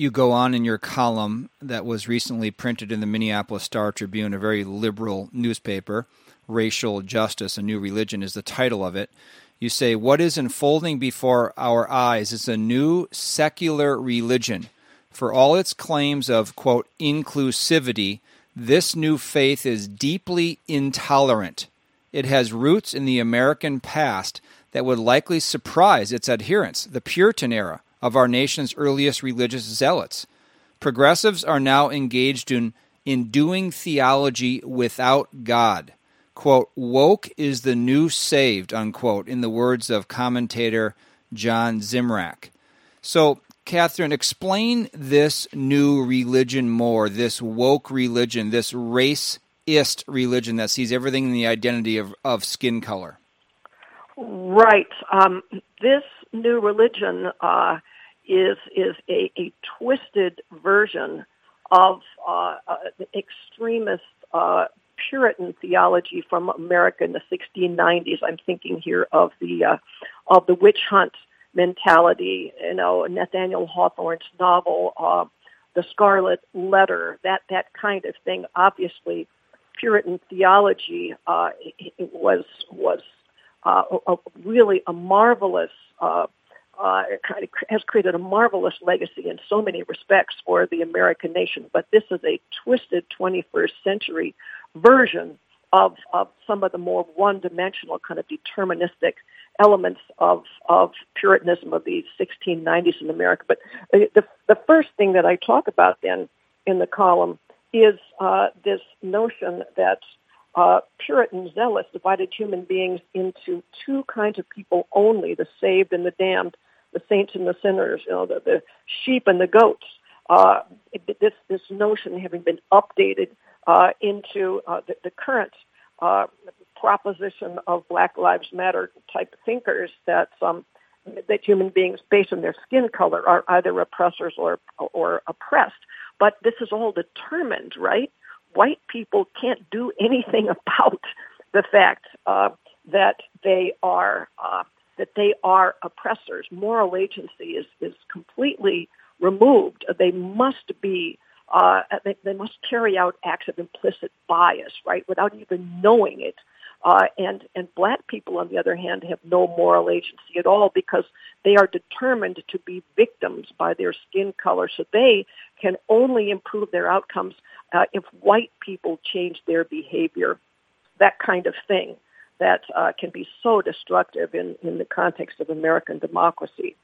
you go on in your column that was recently printed in the Minneapolis Star Tribune, a very liberal newspaper. Racial Justice, A New Religion is the title of it. You say, What is unfolding before our eyes is a new secular religion. For all its claims of, quote, inclusivity, this new faith is deeply intolerant. It has roots in the American past that would likely surprise its adherents, the Puritan era of our nation's earliest religious zealots. Progressives are now engaged in, in doing theology without God. Quote, woke is the new saved, unquote, in the words of commentator John Zmirak. So, Catherine, explain this new religion more, this woke religion, this raceist religion that sees everything in the identity of, of skin color. Right. Um, this new religion uh, is is a, a twisted version of uh, uh, extremist uh, Puritan theology from America in the 1690s. I'm thinking here of the uh, of the witch hunt mentality. You know, Nathaniel Hawthorne's novel, uh, The Scarlet Letter. That that kind of thing. Obviously, Puritan theology uh, was was uh, a, really a marvelous. Uh, uh, kind of has created a marvelous legacy in so many respects for the American nation. But this is a twisted 21st century version of, of some of the more one-dimensional kind of deterministic elements of, of Puritanism of the 1690s in America. But the, the first thing that I talk about then in the column is uh, this notion that uh, Puritan zealots divided human beings into two kinds of people only, the saved and the damned, the saints and the sinners, you know, the, the sheep and the goats. Uh, this, this notion having been updated uh, into uh, the, the current uh, proposition of Black Lives Matter type thinkers that um, that human beings, based on their skin color, are either oppressors or or oppressed. But this is all determined, right? White people can't do anything about the fact uh, that they are uh, that they are oppressors. Moral agency is is completely removed. They must be uh, they, they must carry out acts of implicit bias, right, without even knowing it. Uh, and and black people, on the other hand, have no moral agency at all because they are determined to be victims by their skin color. So they can only improve their outcomes uh, if white people change their behavior. That kind of thing that uh, can be so destructive in, in the context of American democracy.